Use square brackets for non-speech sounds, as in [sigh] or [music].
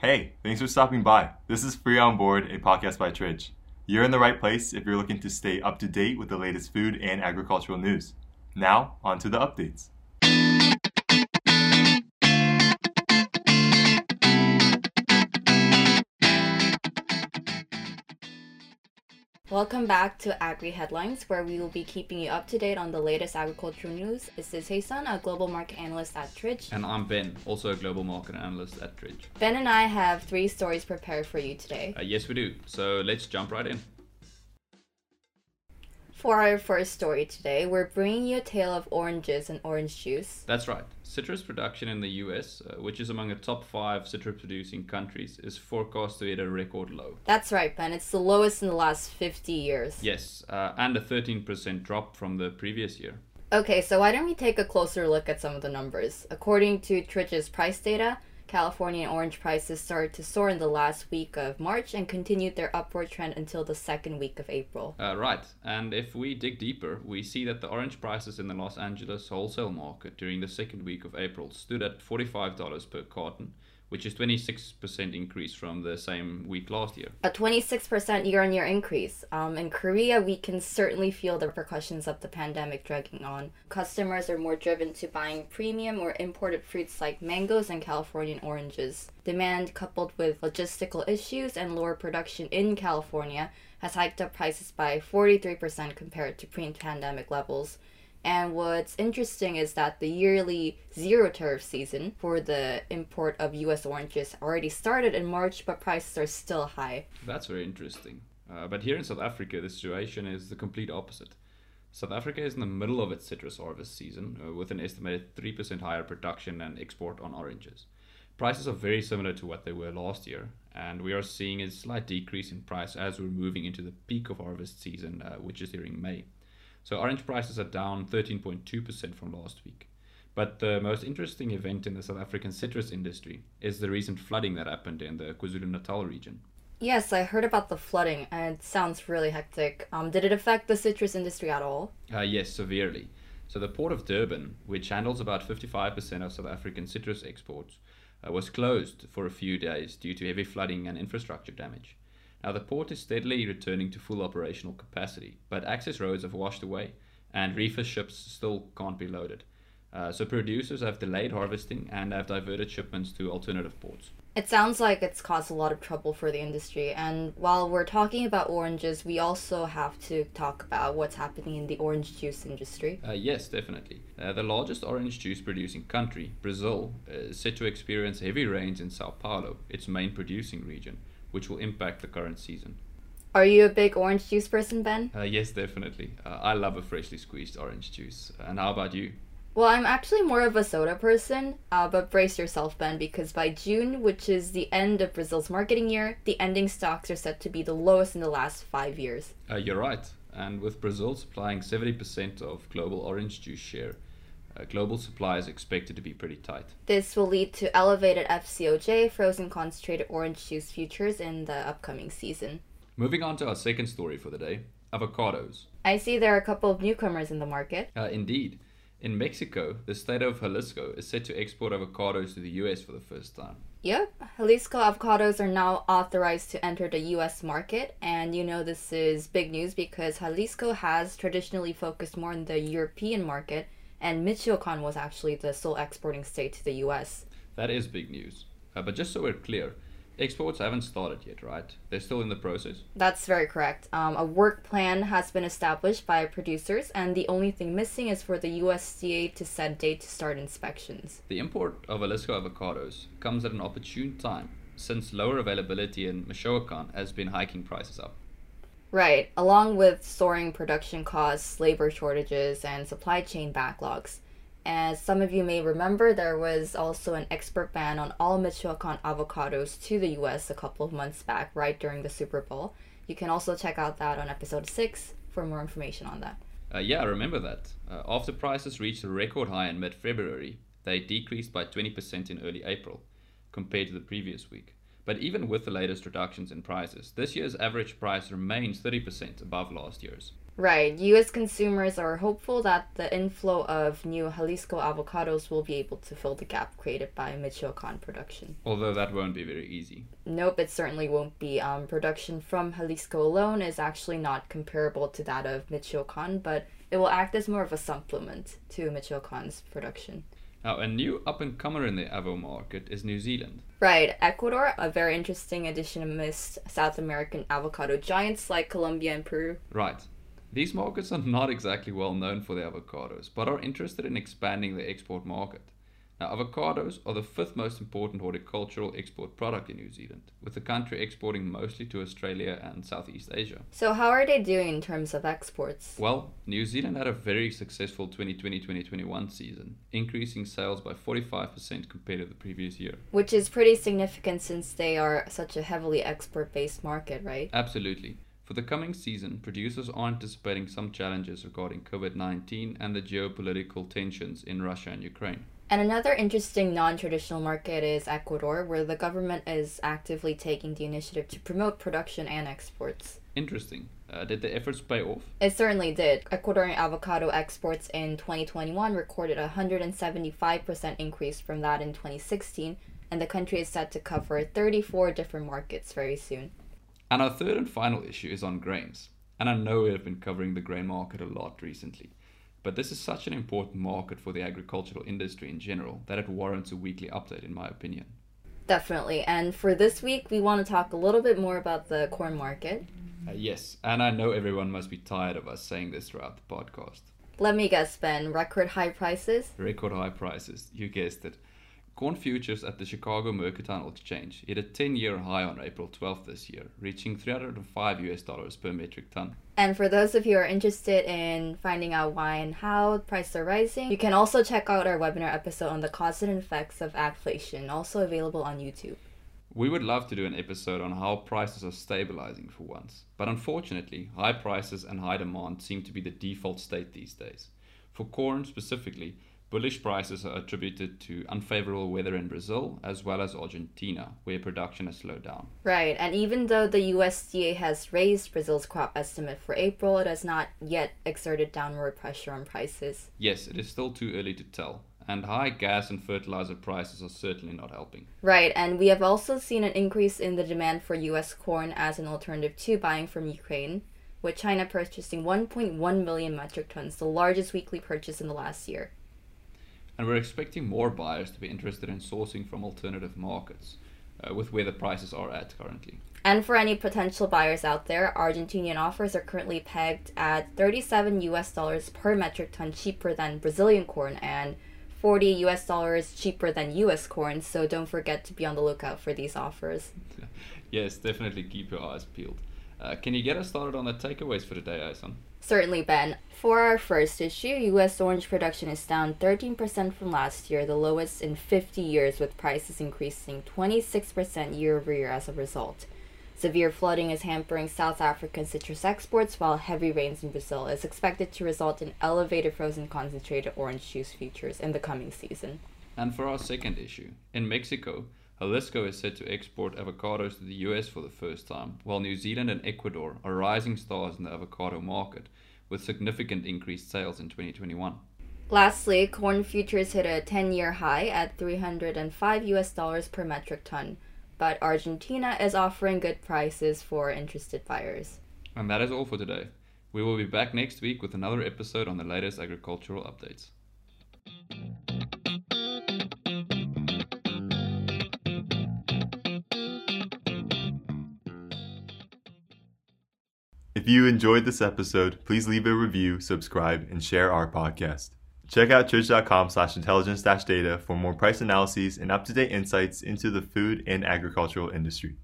Hey, thanks for stopping by. This is Free on Board, a podcast by Tridge. You're in the right place if you're looking to stay up to date with the latest food and agricultural news. Now, on to the updates. Welcome back to Agri Headlines, where we will be keeping you up to date on the latest agricultural news. This is Heisan, a global market analyst at Tridge. And I'm Ben, also a global market analyst at Tridge. Ben and I have three stories prepared for you today. Uh, yes, we do. So let's jump right in. For our first story today, we're bringing you a tale of oranges and orange juice. That's right. Citrus production in the US, uh, which is among the top five citrus producing countries, is forecast to hit a record low. That's right, Ben. It's the lowest in the last 50 years. Yes, uh, and a 13% drop from the previous year. Okay, so why don't we take a closer look at some of the numbers? According to Tridge's price data, California orange prices started to soar in the last week of March and continued their upward trend until the second week of April. Uh, right, and if we dig deeper, we see that the orange prices in the Los Angeles wholesale market during the second week of April stood at $45 per carton, which is 26% increase from the same week last year. A 26% year on year increase. Um, in Korea, we can certainly feel the repercussions of the pandemic dragging on. Customers are more driven to buying premium or imported fruits like mangoes and Californian oranges. Demand, coupled with logistical issues and lower production in California, has hiked up prices by 43% compared to pre pandemic levels. And what's interesting is that the yearly zero tariff season for the import of US oranges already started in March, but prices are still high. That's very interesting. Uh, but here in South Africa, the situation is the complete opposite. South Africa is in the middle of its citrus harvest season uh, with an estimated 3% higher production and export on oranges. Prices are very similar to what they were last year, and we are seeing a slight decrease in price as we're moving into the peak of harvest season, uh, which is during May. So orange prices are down 13.2% from last week. But the most interesting event in the South African citrus industry is the recent flooding that happened in the KwaZulu-Natal region. Yes, I heard about the flooding, and it sounds really hectic. Um, did it affect the citrus industry at all? Uh, yes, severely. So the port of Durban, which handles about 55% of South African citrus exports, uh, was closed for a few days due to heavy flooding and infrastructure damage. Now, the port is steadily returning to full operational capacity, but access roads have washed away and reefer ships still can't be loaded. Uh, so, producers have delayed harvesting and have diverted shipments to alternative ports. It sounds like it's caused a lot of trouble for the industry. And while we're talking about oranges, we also have to talk about what's happening in the orange juice industry. Uh, yes, definitely. Uh, the largest orange juice producing country, Brazil, is set to experience heavy rains in Sao Paulo, its main producing region which will impact the current season. Are you a big orange juice person, Ben? Uh, yes, definitely. Uh, I love a freshly squeezed orange juice. And how about you? Well, I'm actually more of a soda person, uh, but brace yourself, Ben, because by June, which is the end of Brazil's marketing year, the ending stocks are set to be the lowest in the last five years. Uh, you're right. And with Brazil supplying 70% of global orange juice share, global supply is expected to be pretty tight. This will lead to elevated FCOJ, frozen concentrated orange juice futures, in the upcoming season. Moving on to our second story for the day avocados. I see there are a couple of newcomers in the market. Uh, indeed. In Mexico, the state of Jalisco is set to export avocados to the US for the first time. Yep, Jalisco avocados are now authorized to enter the US market, and you know this is big news because Jalisco has traditionally focused more on the European market and Michoacan was actually the sole exporting state to the US. That is big news. Uh, but just so we're clear, exports haven't started yet, right? They're still in the process. That's very correct. Um, a work plan has been established by producers, and the only thing missing is for the USDA to set date to start inspections. The import of Jalisco avocados comes at an opportune time, since lower availability in Michoacan has been hiking prices up. Right, along with soaring production costs, labor shortages, and supply chain backlogs. As some of you may remember, there was also an export ban on all Michoacan avocados to the US a couple of months back, right during the Super Bowl. You can also check out that on episode 6 for more information on that. Uh, yeah, I remember that. Uh, after prices reached a record high in mid February, they decreased by 20% in early April compared to the previous week. But even with the latest reductions in prices, this year's average price remains 30% above last year's. Right. U.S. consumers are hopeful that the inflow of new Jalisco avocados will be able to fill the gap created by Michoacan production. Although that won't be very easy. Nope, it certainly won't be. Um, production from Jalisco alone is actually not comparable to that of Michoacan, but it will act as more of a supplement to Michoacan's production. Now, a new up and comer in the avo market is New Zealand. Right, Ecuador, a very interesting addition amidst South American avocado giants like Colombia and Peru. Right. These markets are not exactly well known for their avocados, but are interested in expanding their export market. Now, avocados are the fifth most important horticultural export product in New Zealand, with the country exporting mostly to Australia and Southeast Asia. So, how are they doing in terms of exports? Well, New Zealand had a very successful 2020 2021 season, increasing sales by 45% compared to the previous year. Which is pretty significant since they are such a heavily export based market, right? Absolutely. For the coming season, producers are anticipating some challenges regarding COVID 19 and the geopolitical tensions in Russia and Ukraine. And another interesting non traditional market is Ecuador, where the government is actively taking the initiative to promote production and exports. Interesting. Uh, did the efforts pay off? It certainly did. Ecuadorian avocado exports in 2021 recorded a 175% increase from that in 2016, and the country is set to cover 34 different markets very soon. And our third and final issue is on grains. And I know we have been covering the grain market a lot recently. But this is such an important market for the agricultural industry in general that it warrants a weekly update, in my opinion. Definitely. And for this week, we want to talk a little bit more about the corn market. Uh, yes, and I know everyone must be tired of us saying this throughout the podcast. Let me guess, Ben. Record high prices? Record high prices, you guessed it. Corn futures at the Chicago Mercantile Exchange hit a 10-year high on April 12th this year, reaching 305 US dollars per metric ton. And for those of you who are interested in finding out why and how prices are rising, you can also check out our webinar episode on the causes and effects of agflation, also available on YouTube. We would love to do an episode on how prices are stabilizing for once, but unfortunately, high prices and high demand seem to be the default state these days. For corn specifically, Bullish prices are attributed to unfavorable weather in Brazil as well as Argentina, where production has slowed down. Right, and even though the USDA has raised Brazil's crop estimate for April, it has not yet exerted downward pressure on prices. Yes, it is still too early to tell, and high gas and fertilizer prices are certainly not helping. Right, and we have also seen an increase in the demand for US corn as an alternative to buying from Ukraine, with China purchasing 1.1 million metric tons, the largest weekly purchase in the last year and we're expecting more buyers to be interested in sourcing from alternative markets uh, with where the prices are at currently. And for any potential buyers out there, Argentinian offers are currently pegged at 37 US dollars per metric ton cheaper than Brazilian corn and 40 US dollars cheaper than US corn, so don't forget to be on the lookout for these offers. [laughs] yes, definitely keep your eyes peeled. Uh, can you get us started on the takeaways for today, Aison? Certainly, Ben. For our first issue, U.S. orange production is down 13% from last year, the lowest in 50 years, with prices increasing 26% year over year as a result. Severe flooding is hampering South African citrus exports, while heavy rains in Brazil is expected to result in elevated frozen concentrated orange juice futures in the coming season. And for our second issue, in Mexico, Jalisco is set to export avocados to the US for the first time, while New Zealand and Ecuador are rising stars in the avocado market, with significant increased sales in 2021. Lastly, corn futures hit a 10-year high at 305 US dollars per metric ton, but Argentina is offering good prices for interested buyers. And that is all for today. We will be back next week with another episode on the latest agricultural updates. If you enjoyed this episode, please leave a review, subscribe, and share our podcast. Check out tridge.com slash intelligence data for more price analyses and up to date insights into the food and agricultural industry.